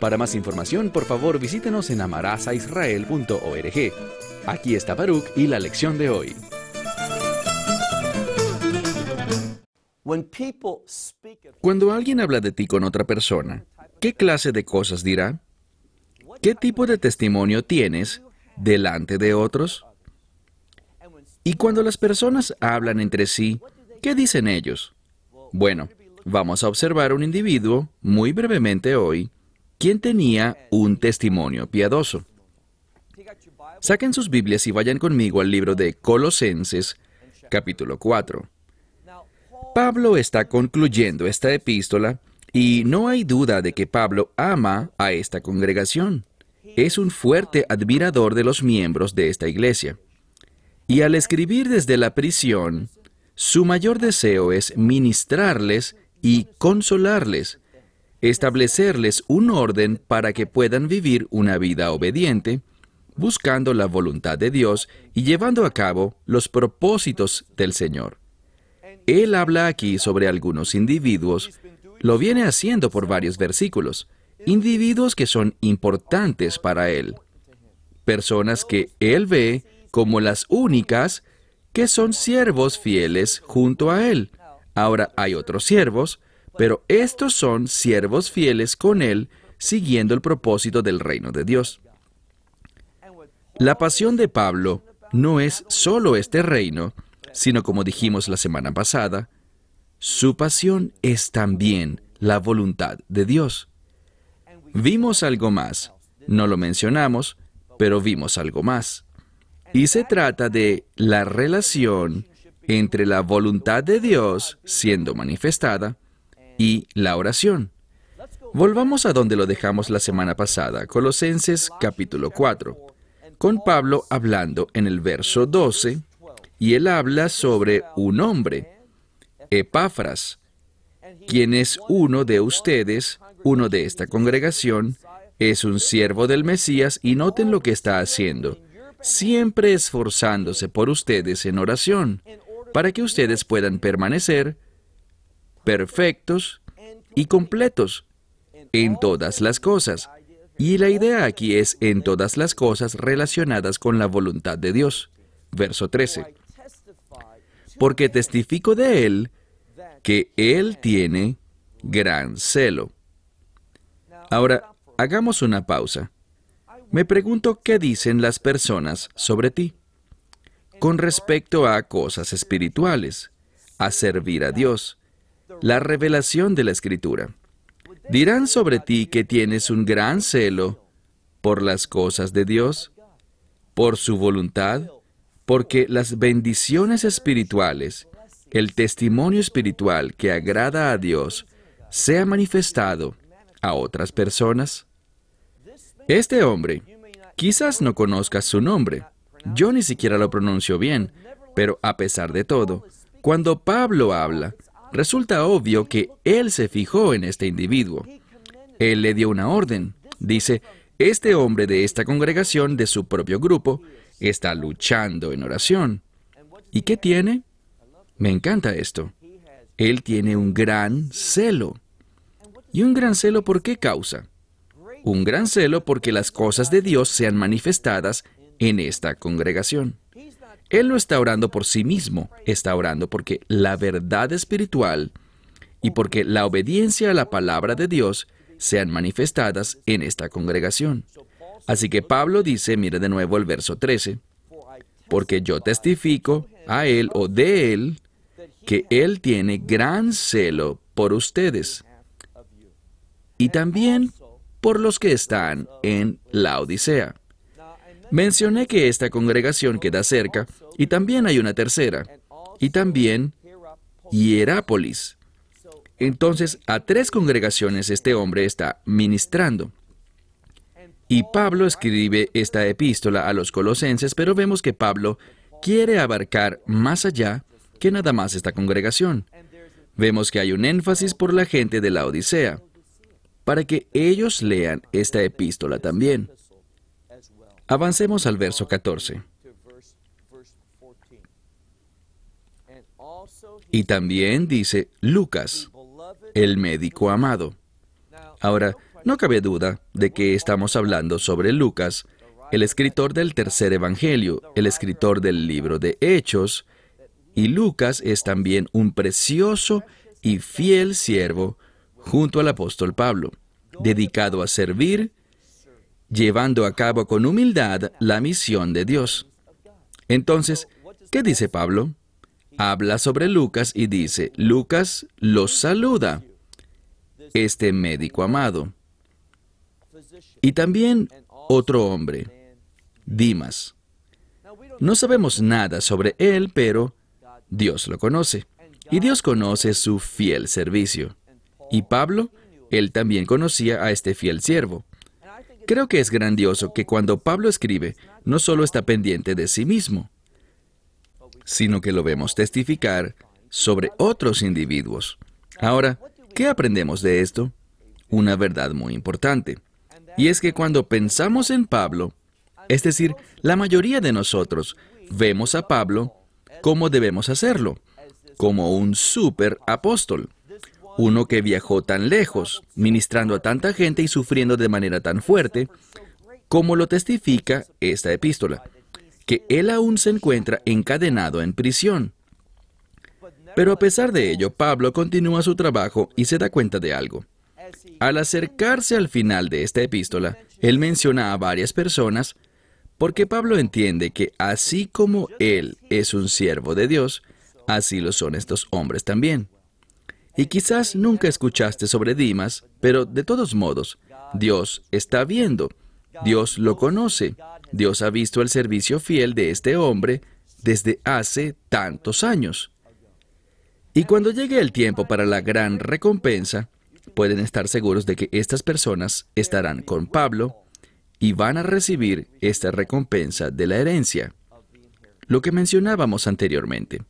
Para más información, por favor visítenos en amarazaisrael.org. Aquí está Baruch y la lección de hoy. Cuando alguien habla de ti con otra persona, ¿qué clase de cosas dirá? ¿Qué tipo de testimonio tienes delante de otros? Y cuando las personas hablan entre sí, ¿qué dicen ellos? Bueno, vamos a observar un individuo muy brevemente hoy, quien tenía un testimonio piadoso. Saquen sus Biblias y vayan conmigo al libro de Colosenses, capítulo 4. Pablo está concluyendo esta epístola y no hay duda de que Pablo ama a esta congregación. Es un fuerte admirador de los miembros de esta iglesia. Y al escribir desde la prisión, su mayor deseo es ministrarles y consolarles, establecerles un orden para que puedan vivir una vida obediente, buscando la voluntad de Dios y llevando a cabo los propósitos del Señor. Él habla aquí sobre algunos individuos, lo viene haciendo por varios versículos, individuos que son importantes para Él, personas que Él ve como las únicas que son siervos fieles junto a Él. Ahora hay otros siervos, pero estos son siervos fieles con Él, siguiendo el propósito del reino de Dios. La pasión de Pablo no es solo este reino, sino como dijimos la semana pasada, su pasión es también la voluntad de Dios. Vimos algo más, no lo mencionamos, pero vimos algo más. Y se trata de la relación entre la voluntad de Dios siendo manifestada y la oración. Volvamos a donde lo dejamos la semana pasada, Colosenses capítulo 4, con Pablo hablando en el verso 12, y él habla sobre un hombre, Epafras, quien es uno de ustedes, uno de esta congregación, es un siervo del Mesías y noten lo que está haciendo siempre esforzándose por ustedes en oración, para que ustedes puedan permanecer perfectos y completos en todas las cosas. Y la idea aquí es en todas las cosas relacionadas con la voluntad de Dios. Verso 13. Porque testifico de Él que Él tiene gran celo. Ahora, hagamos una pausa. Me pregunto qué dicen las personas sobre ti con respecto a cosas espirituales, a servir a Dios, la revelación de la Escritura. Dirán sobre ti que tienes un gran celo por las cosas de Dios, por su voluntad, porque las bendiciones espirituales, el testimonio espiritual que agrada a Dios, sea manifestado a otras personas. Este hombre, quizás no conozcas su nombre, yo ni siquiera lo pronuncio bien, pero a pesar de todo, cuando Pablo habla, resulta obvio que él se fijó en este individuo. Él le dio una orden. Dice, este hombre de esta congregación, de su propio grupo, está luchando en oración. ¿Y qué tiene? Me encanta esto. Él tiene un gran celo. ¿Y un gran celo por qué causa? un gran celo porque las cosas de Dios sean manifestadas en esta congregación. Él no está orando por sí mismo, está orando porque la verdad espiritual y porque la obediencia a la palabra de Dios sean manifestadas en esta congregación. Así que Pablo dice, mire de nuevo el verso 13, porque yo testifico a él o de él que él tiene gran celo por ustedes. Y también por los que están en la Odisea. Mencioné que esta congregación queda cerca y también hay una tercera, y también Hierápolis. Entonces, a tres congregaciones este hombre está ministrando. Y Pablo escribe esta epístola a los colosenses, pero vemos que Pablo quiere abarcar más allá que nada más esta congregación. Vemos que hay un énfasis por la gente de la Odisea, para que ellos lean esta epístola también. Avancemos al verso 14. Y también dice Lucas, el médico amado. Ahora, no cabe duda de que estamos hablando sobre Lucas, el escritor del tercer Evangelio, el escritor del libro de Hechos, y Lucas es también un precioso y fiel siervo junto al apóstol Pablo, dedicado a servir, llevando a cabo con humildad la misión de Dios. Entonces, ¿qué dice Pablo? Habla sobre Lucas y dice, Lucas los saluda, este médico amado. Y también otro hombre, Dimas. No sabemos nada sobre él, pero Dios lo conoce. Y Dios conoce su fiel servicio. Y Pablo, él también conocía a este fiel siervo. Creo que es grandioso que cuando Pablo escribe, no solo está pendiente de sí mismo, sino que lo vemos testificar sobre otros individuos. Ahora, ¿qué aprendemos de esto? Una verdad muy importante. Y es que cuando pensamos en Pablo, es decir, la mayoría de nosotros vemos a Pablo como debemos hacerlo, como un super apóstol, uno que viajó tan lejos, ministrando a tanta gente y sufriendo de manera tan fuerte, como lo testifica esta epístola, que él aún se encuentra encadenado en prisión. Pero a pesar de ello, Pablo continúa su trabajo y se da cuenta de algo. Al acercarse al final de esta epístola, él menciona a varias personas porque Pablo entiende que así como él es un siervo de Dios, así lo son estos hombres también. Y quizás nunca escuchaste sobre Dimas, pero de todos modos, Dios está viendo, Dios lo conoce, Dios ha visto el servicio fiel de este hombre desde hace tantos años. Y cuando llegue el tiempo para la gran recompensa, pueden estar seguros de que estas personas estarán con Pablo y van a recibir esta recompensa de la herencia, lo que mencionábamos anteriormente.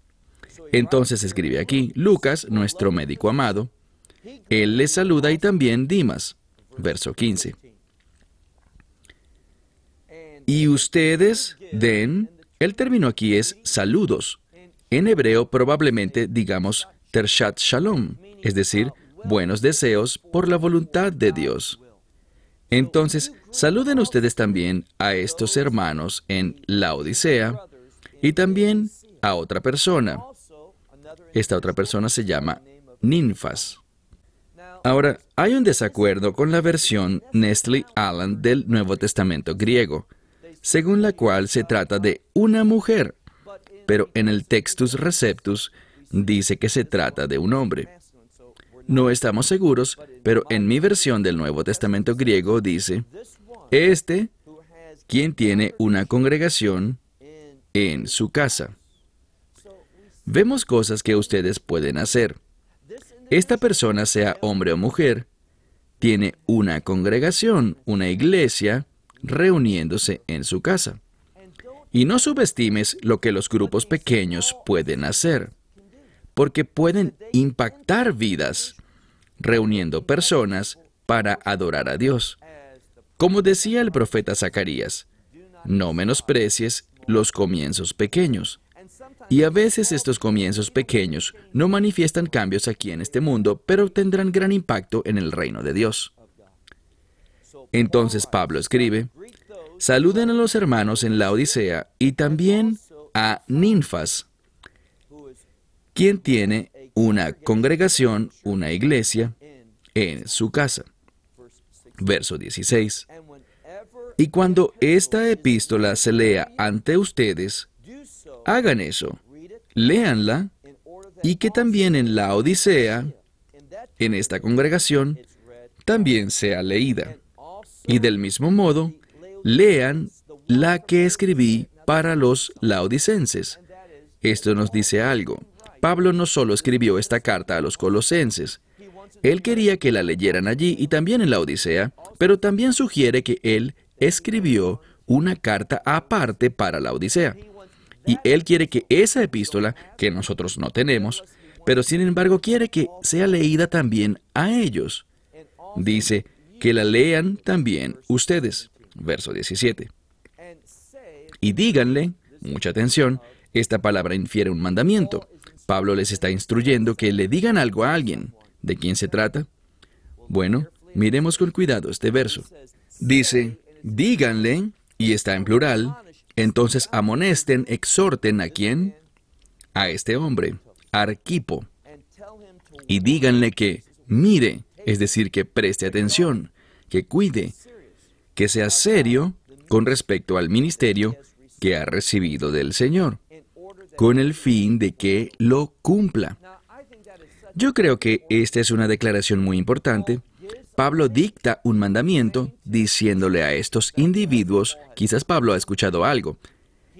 Entonces escribe aquí, Lucas, nuestro médico amado, él les saluda y también Dimas, verso 15. Y ustedes den, el término aquí es saludos. En hebreo probablemente digamos tershat shalom, es decir, buenos deseos por la voluntad de Dios. Entonces, saluden ustedes también a estos hermanos en la Odisea y también a otra persona. Esta otra persona se llama Ninfas. Ahora, hay un desacuerdo con la versión Nestle Allen del Nuevo Testamento griego, según la cual se trata de una mujer, pero en el Textus Receptus dice que se trata de un hombre. No estamos seguros, pero en mi versión del Nuevo Testamento griego dice, este, quien tiene una congregación en su casa. Vemos cosas que ustedes pueden hacer. Esta persona, sea hombre o mujer, tiene una congregación, una iglesia, reuniéndose en su casa. Y no subestimes lo que los grupos pequeños pueden hacer, porque pueden impactar vidas reuniendo personas para adorar a Dios. Como decía el profeta Zacarías, no menosprecies los comienzos pequeños. Y a veces estos comienzos pequeños no manifiestan cambios aquí en este mundo, pero tendrán gran impacto en el reino de Dios. Entonces Pablo escribe, saluden a los hermanos en la Odisea y también a Ninfas, quien tiene una congregación, una iglesia, en su casa. Verso 16. Y cuando esta epístola se lea ante ustedes, hagan eso, léanla, y que también en la Odisea, en esta congregación, también sea leída. Y del mismo modo, lean la que escribí para los laodicenses. Esto nos dice algo. Pablo no solo escribió esta carta a los colosenses, él quería que la leyeran allí y también en la Odisea, pero también sugiere que él escribió una carta aparte para la Odisea. Y él quiere que esa epístola, que nosotros no tenemos, pero sin embargo quiere que sea leída también a ellos. Dice que la lean también ustedes. Verso 17. Y díganle, mucha atención, esta palabra infiere un mandamiento. Pablo les está instruyendo que le digan algo a alguien. ¿De quién se trata? Bueno, miremos con cuidado este verso. Dice, díganle, y está en plural, entonces amonesten, exhorten a quién? A este hombre, Arquipo, y díganle que mire, es decir, que preste atención, que cuide, que sea serio con respecto al ministerio que ha recibido del Señor, con el fin de que lo cumpla. Yo creo que esta es una declaración muy importante. Pablo dicta un mandamiento diciéndole a estos individuos, quizás Pablo ha escuchado algo,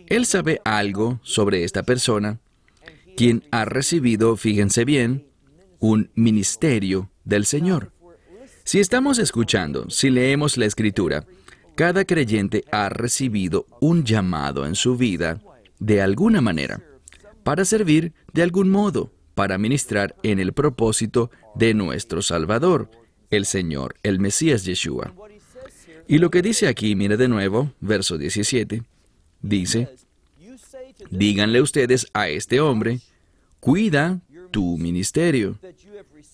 él sabe algo sobre esta persona, quien ha recibido, fíjense bien, un ministerio del Señor. Si estamos escuchando, si leemos la escritura, cada creyente ha recibido un llamado en su vida de alguna manera, para servir de algún modo, para ministrar en el propósito de nuestro Salvador, el Señor, el Mesías Yeshua. Y lo que dice aquí, mire de nuevo, verso 17, dice, díganle ustedes a este hombre, cuida tu ministerio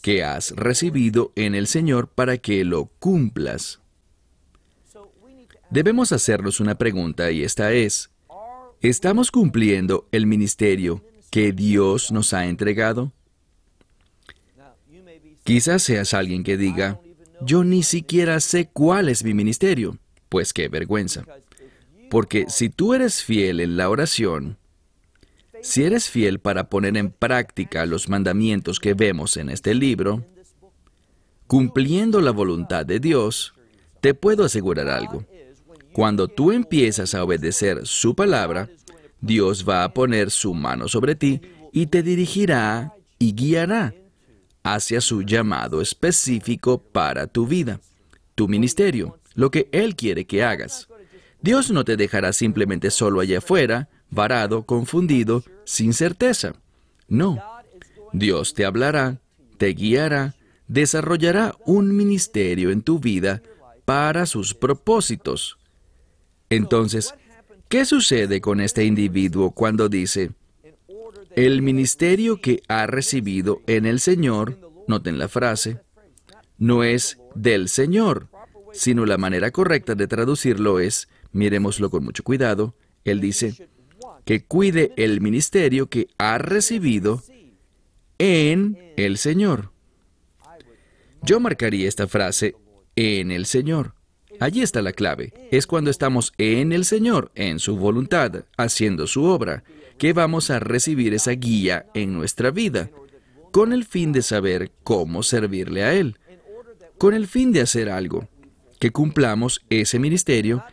que has recibido en el Señor para que lo cumplas. Debemos hacernos una pregunta y esta es, ¿estamos cumpliendo el ministerio que Dios nos ha entregado? Quizás seas alguien que diga, yo ni siquiera sé cuál es mi ministerio. Pues qué vergüenza. Porque si tú eres fiel en la oración, si eres fiel para poner en práctica los mandamientos que vemos en este libro, cumpliendo la voluntad de Dios, te puedo asegurar algo. Cuando tú empiezas a obedecer su palabra, Dios va a poner su mano sobre ti y te dirigirá y guiará hacia su llamado específico para tu vida, tu ministerio, lo que Él quiere que hagas. Dios no te dejará simplemente solo allá afuera, varado, confundido, sin certeza. No. Dios te hablará, te guiará, desarrollará un ministerio en tu vida para sus propósitos. Entonces, ¿qué sucede con este individuo cuando dice, el ministerio que ha recibido en el Señor, noten la frase, no es del Señor, sino la manera correcta de traducirlo es, miremoslo con mucho cuidado, él dice, que cuide el ministerio que ha recibido en el Señor. Yo marcaría esta frase en el Señor. Allí está la clave. Es cuando estamos en el Señor, en su voluntad, haciendo su obra, que vamos a recibir esa guía en nuestra vida, con el fin de saber cómo servirle a Él, con el fin de hacer algo, que cumplamos ese ministerio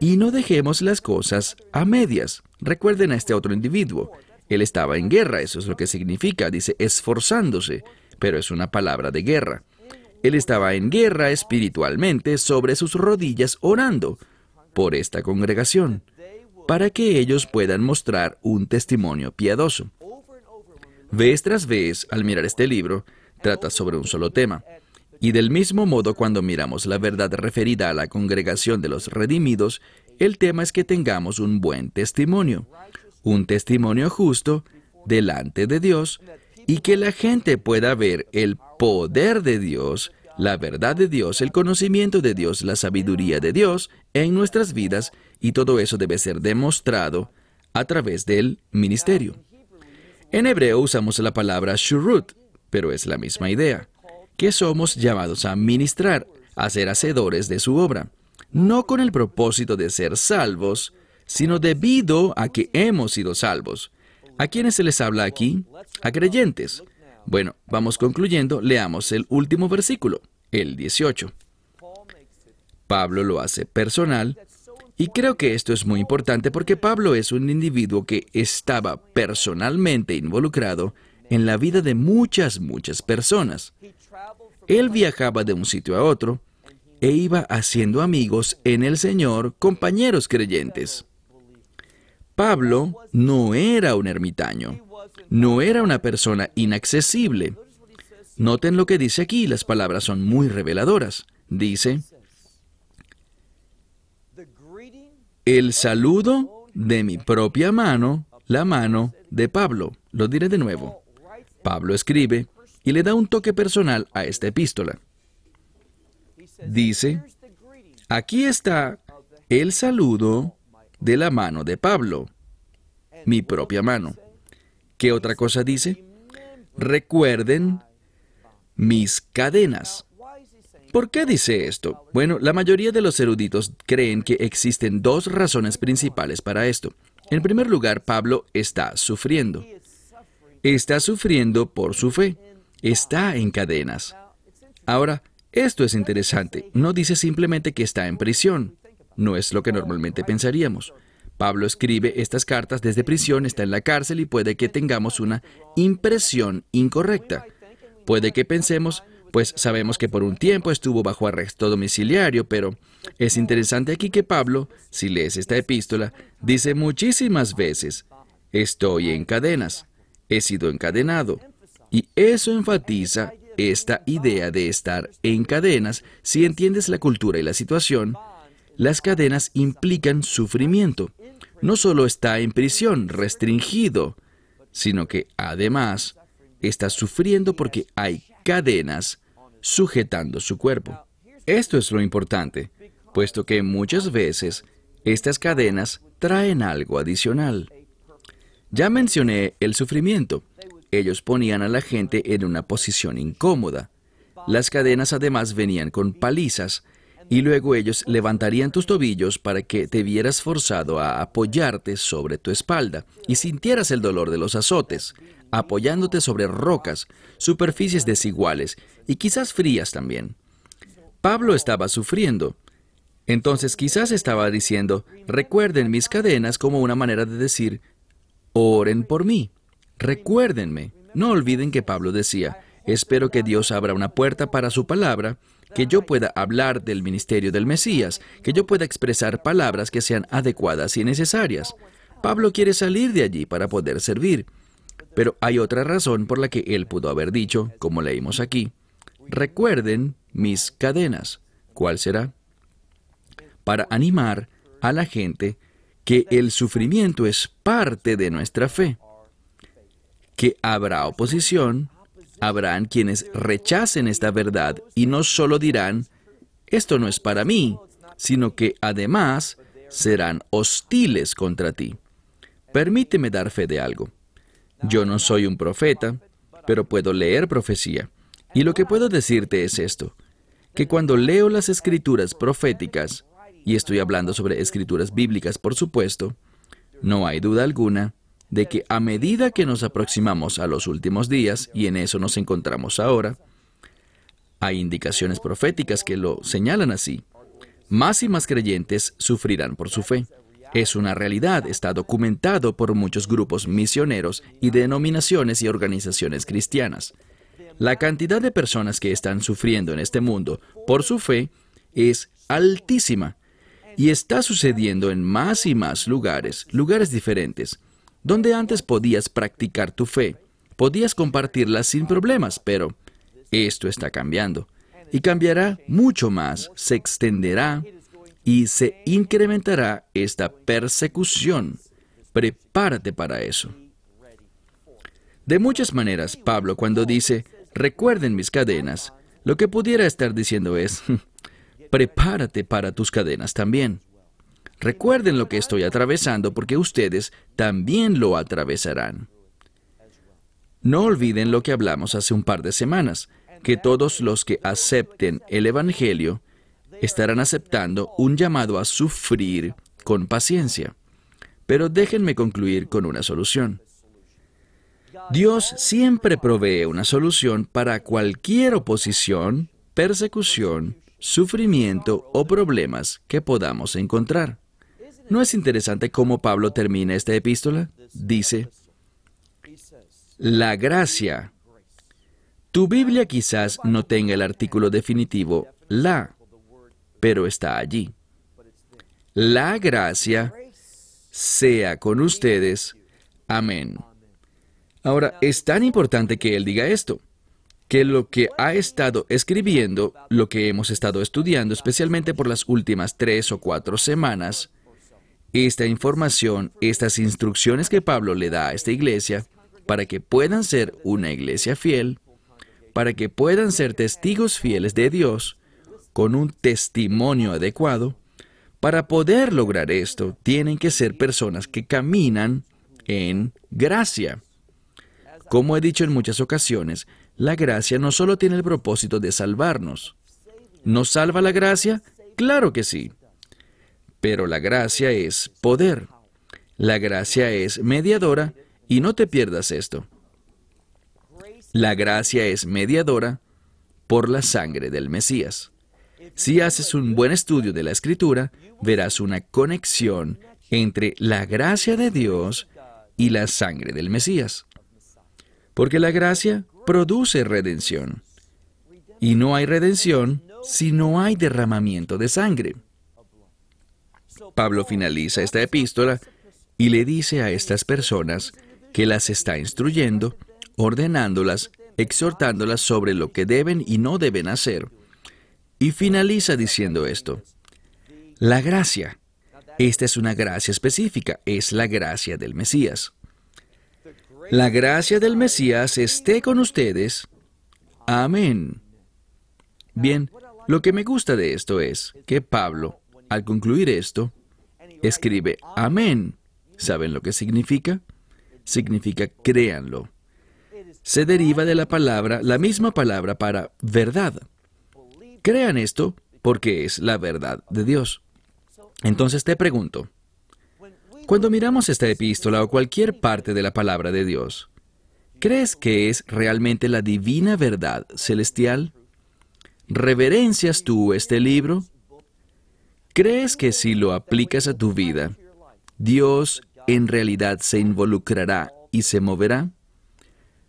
y no dejemos las cosas a medias. Recuerden a este otro individuo. Él estaba en guerra, eso es lo que significa, dice esforzándose, pero es una palabra de guerra. Él estaba en guerra espiritualmente sobre sus rodillas orando por esta congregación, para que ellos puedan mostrar un testimonio piadoso. Vez tras vez, al mirar este libro, trata sobre un solo tema. Y del mismo modo, cuando miramos la verdad referida a la congregación de los redimidos, el tema es que tengamos un buen testimonio, un testimonio justo delante de Dios y que la gente pueda ver el poder de Dios, la verdad de Dios, el conocimiento de Dios, la sabiduría de Dios en nuestras vidas y todo eso debe ser demostrado a través del ministerio. En hebreo usamos la palabra shurut, pero es la misma idea, que somos llamados a ministrar, a ser hacedores de su obra no con el propósito de ser salvos, sino debido a que hemos sido salvos. ¿A quiénes se les habla aquí? A creyentes. Bueno, vamos concluyendo, leamos el último versículo, el 18. Pablo lo hace personal y creo que esto es muy importante porque Pablo es un individuo que estaba personalmente involucrado en la vida de muchas, muchas personas. Él viajaba de un sitio a otro, e iba haciendo amigos en el Señor, compañeros creyentes. Pablo no era un ermitaño, no era una persona inaccesible. Noten lo que dice aquí, las palabras son muy reveladoras. Dice, el saludo de mi propia mano, la mano de Pablo. Lo diré de nuevo. Pablo escribe y le da un toque personal a esta epístola. Dice, aquí está el saludo de la mano de Pablo, mi propia mano. ¿Qué otra cosa dice? Recuerden mis cadenas. ¿Por qué dice esto? Bueno, la mayoría de los eruditos creen que existen dos razones principales para esto. En primer lugar, Pablo está sufriendo. Está sufriendo por su fe. Está en cadenas. Ahora, esto es interesante. No dice simplemente que está en prisión. No es lo que normalmente pensaríamos. Pablo escribe estas cartas desde prisión, está en la cárcel y puede que tengamos una impresión incorrecta. Puede que pensemos, pues sabemos que por un tiempo estuvo bajo arresto domiciliario, pero es interesante aquí que Pablo, si lees esta epístola, dice muchísimas veces, estoy en cadenas, he sido encadenado. Y eso enfatiza esta idea de estar en cadenas. Si entiendes la cultura y la situación, las cadenas implican sufrimiento. No solo está en prisión, restringido, sino que además está sufriendo porque hay cadenas sujetando su cuerpo. Esto es lo importante, puesto que muchas veces estas cadenas traen algo adicional. Ya mencioné el sufrimiento. Ellos ponían a la gente en una posición incómoda. Las cadenas además venían con palizas y luego ellos levantarían tus tobillos para que te vieras forzado a apoyarte sobre tu espalda y sintieras el dolor de los azotes, apoyándote sobre rocas, superficies desiguales y quizás frías también. Pablo estaba sufriendo. Entonces quizás estaba diciendo, recuerden mis cadenas como una manera de decir, oren por mí, recuérdenme. No olviden que Pablo decía, espero que Dios abra una puerta para su palabra, que yo pueda hablar del ministerio del Mesías, que yo pueda expresar palabras que sean adecuadas y necesarias. Pablo quiere salir de allí para poder servir. Pero hay otra razón por la que él pudo haber dicho, como leímos aquí, recuerden mis cadenas. ¿Cuál será? Para animar a la gente que el sufrimiento es parte de nuestra fe, que habrá oposición, habrán quienes rechacen esta verdad y no solo dirán, esto no es para mí, sino que además serán hostiles contra ti. Permíteme dar fe de algo. Yo no soy un profeta, pero puedo leer profecía. Y lo que puedo decirte es esto, que cuando leo las escrituras proféticas, y estoy hablando sobre escrituras bíblicas, por supuesto, no hay duda alguna de que a medida que nos aproximamos a los últimos días, y en eso nos encontramos ahora, hay indicaciones proféticas que lo señalan así. Más y más creyentes sufrirán por su fe. Es una realidad, está documentado por muchos grupos misioneros y denominaciones y organizaciones cristianas. La cantidad de personas que están sufriendo en este mundo por su fe es altísima y está sucediendo en más y más lugares, lugares diferentes, donde antes podías practicar tu fe, podías compartirla sin problemas, pero esto está cambiando y cambiará mucho más, se extenderá y se incrementará esta persecución. Prepárate para eso. De muchas maneras, Pablo cuando dice, recuerden mis cadenas, lo que pudiera estar diciendo es, prepárate para tus cadenas también. Recuerden lo que estoy atravesando porque ustedes también lo atravesarán. No olviden lo que hablamos hace un par de semanas, que todos los que acepten el Evangelio estarán aceptando un llamado a sufrir con paciencia. Pero déjenme concluir con una solución. Dios siempre provee una solución para cualquier oposición, persecución, sufrimiento o problemas que podamos encontrar. ¿No es interesante cómo Pablo termina esta epístola? Dice, la gracia. Tu Biblia quizás no tenga el artículo definitivo la, pero está allí. La gracia sea con ustedes. Amén. Ahora, es tan importante que Él diga esto, que lo que ha estado escribiendo, lo que hemos estado estudiando, especialmente por las últimas tres o cuatro semanas, esta información, estas instrucciones que Pablo le da a esta iglesia, para que puedan ser una iglesia fiel, para que puedan ser testigos fieles de Dios, con un testimonio adecuado, para poder lograr esto, tienen que ser personas que caminan en gracia. Como he dicho en muchas ocasiones, la gracia no solo tiene el propósito de salvarnos. ¿Nos salva la gracia? Claro que sí. Pero la gracia es poder. La gracia es mediadora y no te pierdas esto. La gracia es mediadora por la sangre del Mesías. Si haces un buen estudio de la Escritura, verás una conexión entre la gracia de Dios y la sangre del Mesías. Porque la gracia produce redención. Y no hay redención si no hay derramamiento de sangre. Pablo finaliza esta epístola y le dice a estas personas que las está instruyendo ordenándolas, exhortándolas sobre lo que deben y no deben hacer. Y finaliza diciendo esto. La gracia. Esta es una gracia específica, es la gracia del Mesías. La gracia del Mesías esté con ustedes. Amén. Bien, lo que me gusta de esto es que Pablo, al concluir esto, escribe Amén. ¿Saben lo que significa? Significa créanlo se deriva de la palabra, la misma palabra para verdad. Crean esto porque es la verdad de Dios. Entonces te pregunto, cuando miramos esta epístola o cualquier parte de la palabra de Dios, ¿crees que es realmente la divina verdad celestial? ¿Reverencias tú este libro? ¿Crees que si lo aplicas a tu vida, Dios en realidad se involucrará y se moverá?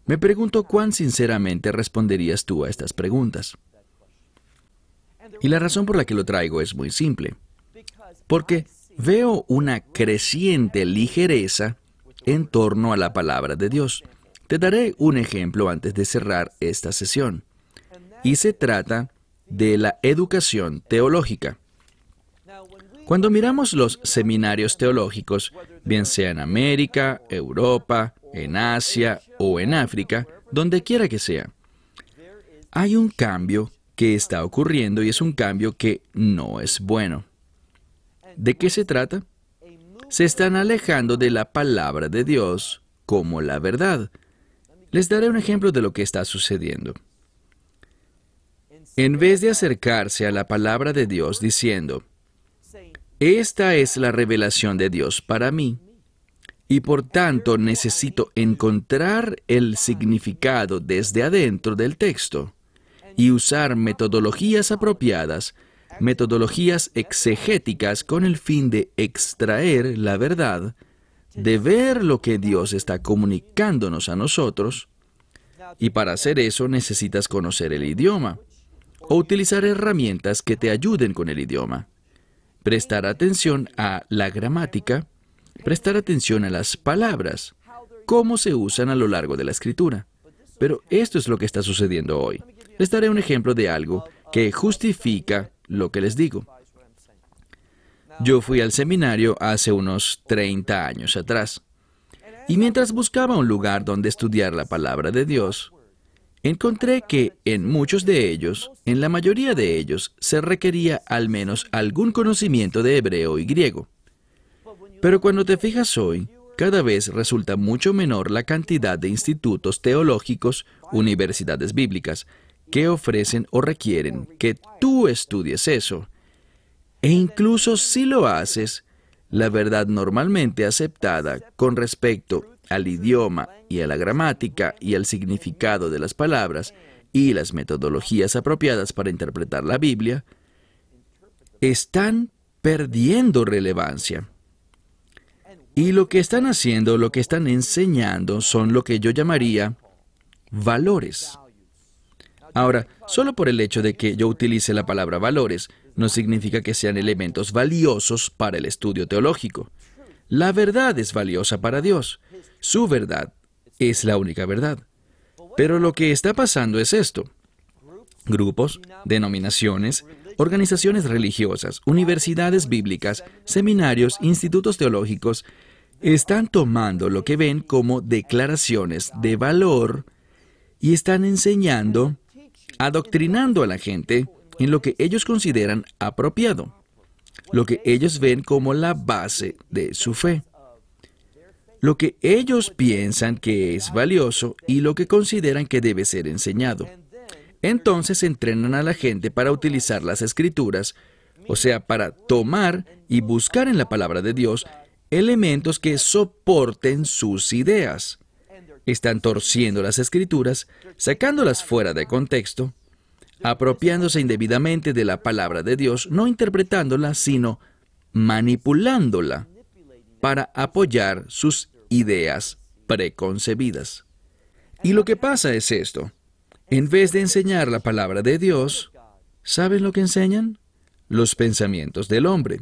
Me pregunto cuán sinceramente responderías tú a estas preguntas. Y la razón por la que lo traigo es muy simple. Porque veo una creciente ligereza en torno a la palabra de Dios. Te daré un ejemplo antes de cerrar esta sesión. Y se trata de la educación teológica. Cuando miramos los seminarios teológicos, bien sea en América, Europa, en Asia o en África, donde quiera que sea. Hay un cambio que está ocurriendo y es un cambio que no es bueno. ¿De qué se trata? Se están alejando de la palabra de Dios como la verdad. Les daré un ejemplo de lo que está sucediendo. En vez de acercarse a la palabra de Dios diciendo, esta es la revelación de Dios para mí, y por tanto necesito encontrar el significado desde adentro del texto y usar metodologías apropiadas, metodologías exegéticas con el fin de extraer la verdad, de ver lo que Dios está comunicándonos a nosotros, y para hacer eso necesitas conocer el idioma o utilizar herramientas que te ayuden con el idioma. Prestar atención a la gramática, prestar atención a las palabras, cómo se usan a lo largo de la escritura. Pero esto es lo que está sucediendo hoy. Les daré un ejemplo de algo que justifica lo que les digo. Yo fui al seminario hace unos 30 años atrás. Y mientras buscaba un lugar donde estudiar la palabra de Dios, encontré que en muchos de ellos, en la mayoría de ellos, se requería al menos algún conocimiento de hebreo y griego. Pero cuando te fijas hoy, cada vez resulta mucho menor la cantidad de institutos teológicos, universidades bíblicas, que ofrecen o requieren que tú estudies eso. E incluso si lo haces, la verdad normalmente aceptada con respecto al idioma y a la gramática y al significado de las palabras y las metodologías apropiadas para interpretar la Biblia, están perdiendo relevancia. Y lo que están haciendo, lo que están enseñando, son lo que yo llamaría valores. Ahora, solo por el hecho de que yo utilice la palabra valores, no significa que sean elementos valiosos para el estudio teológico. La verdad es valiosa para Dios. Su verdad es la única verdad. Pero lo que está pasando es esto. Grupos, denominaciones, organizaciones religiosas, universidades bíblicas, seminarios, institutos teológicos, están tomando lo que ven como declaraciones de valor y están enseñando, adoctrinando a la gente en lo que ellos consideran apropiado, lo que ellos ven como la base de su fe, lo que ellos piensan que es valioso y lo que consideran que debe ser enseñado. Entonces entrenan a la gente para utilizar las escrituras, o sea, para tomar y buscar en la palabra de Dios elementos que soporten sus ideas. Están torciendo las escrituras, sacándolas fuera de contexto, apropiándose indebidamente de la palabra de Dios, no interpretándola, sino manipulándola para apoyar sus ideas preconcebidas. Y lo que pasa es esto. En vez de enseñar la palabra de Dios, ¿saben lo que enseñan? Los pensamientos del hombre,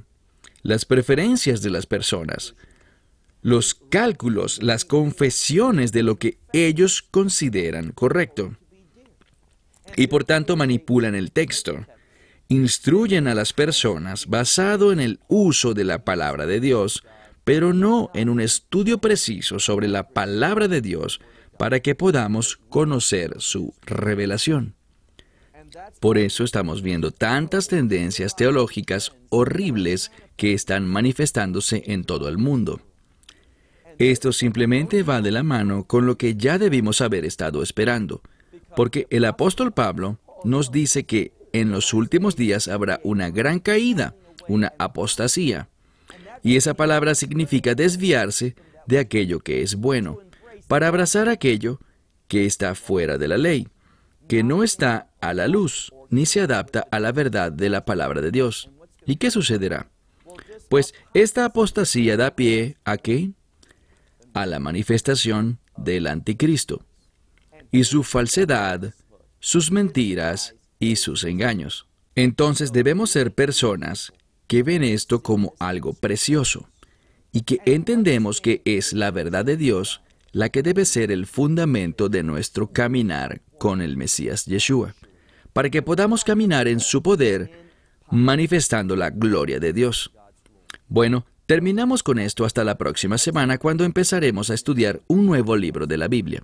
las preferencias de las personas, los cálculos, las confesiones de lo que ellos consideran correcto y por tanto manipulan el texto. Instruyen a las personas basado en el uso de la palabra de Dios, pero no en un estudio preciso sobre la palabra de Dios para que podamos conocer su revelación. Por eso estamos viendo tantas tendencias teológicas horribles que están manifestándose en todo el mundo. Esto simplemente va de la mano con lo que ya debimos haber estado esperando, porque el apóstol Pablo nos dice que en los últimos días habrá una gran caída, una apostasía. Y esa palabra significa desviarse de aquello que es bueno, para abrazar aquello que está fuera de la ley, que no está a la luz, ni se adapta a la verdad de la palabra de Dios. ¿Y qué sucederá? Pues esta apostasía da pie a qué? A la manifestación del anticristo y su falsedad, sus mentiras y sus engaños. Entonces debemos ser personas que ven esto como algo precioso y que entendemos que es la verdad de Dios la que debe ser el fundamento de nuestro caminar con el Mesías Yeshua, para que podamos caminar en su poder manifestando la gloria de Dios. Bueno, terminamos con esto hasta la próxima semana cuando empezaremos a estudiar un nuevo libro de la Biblia.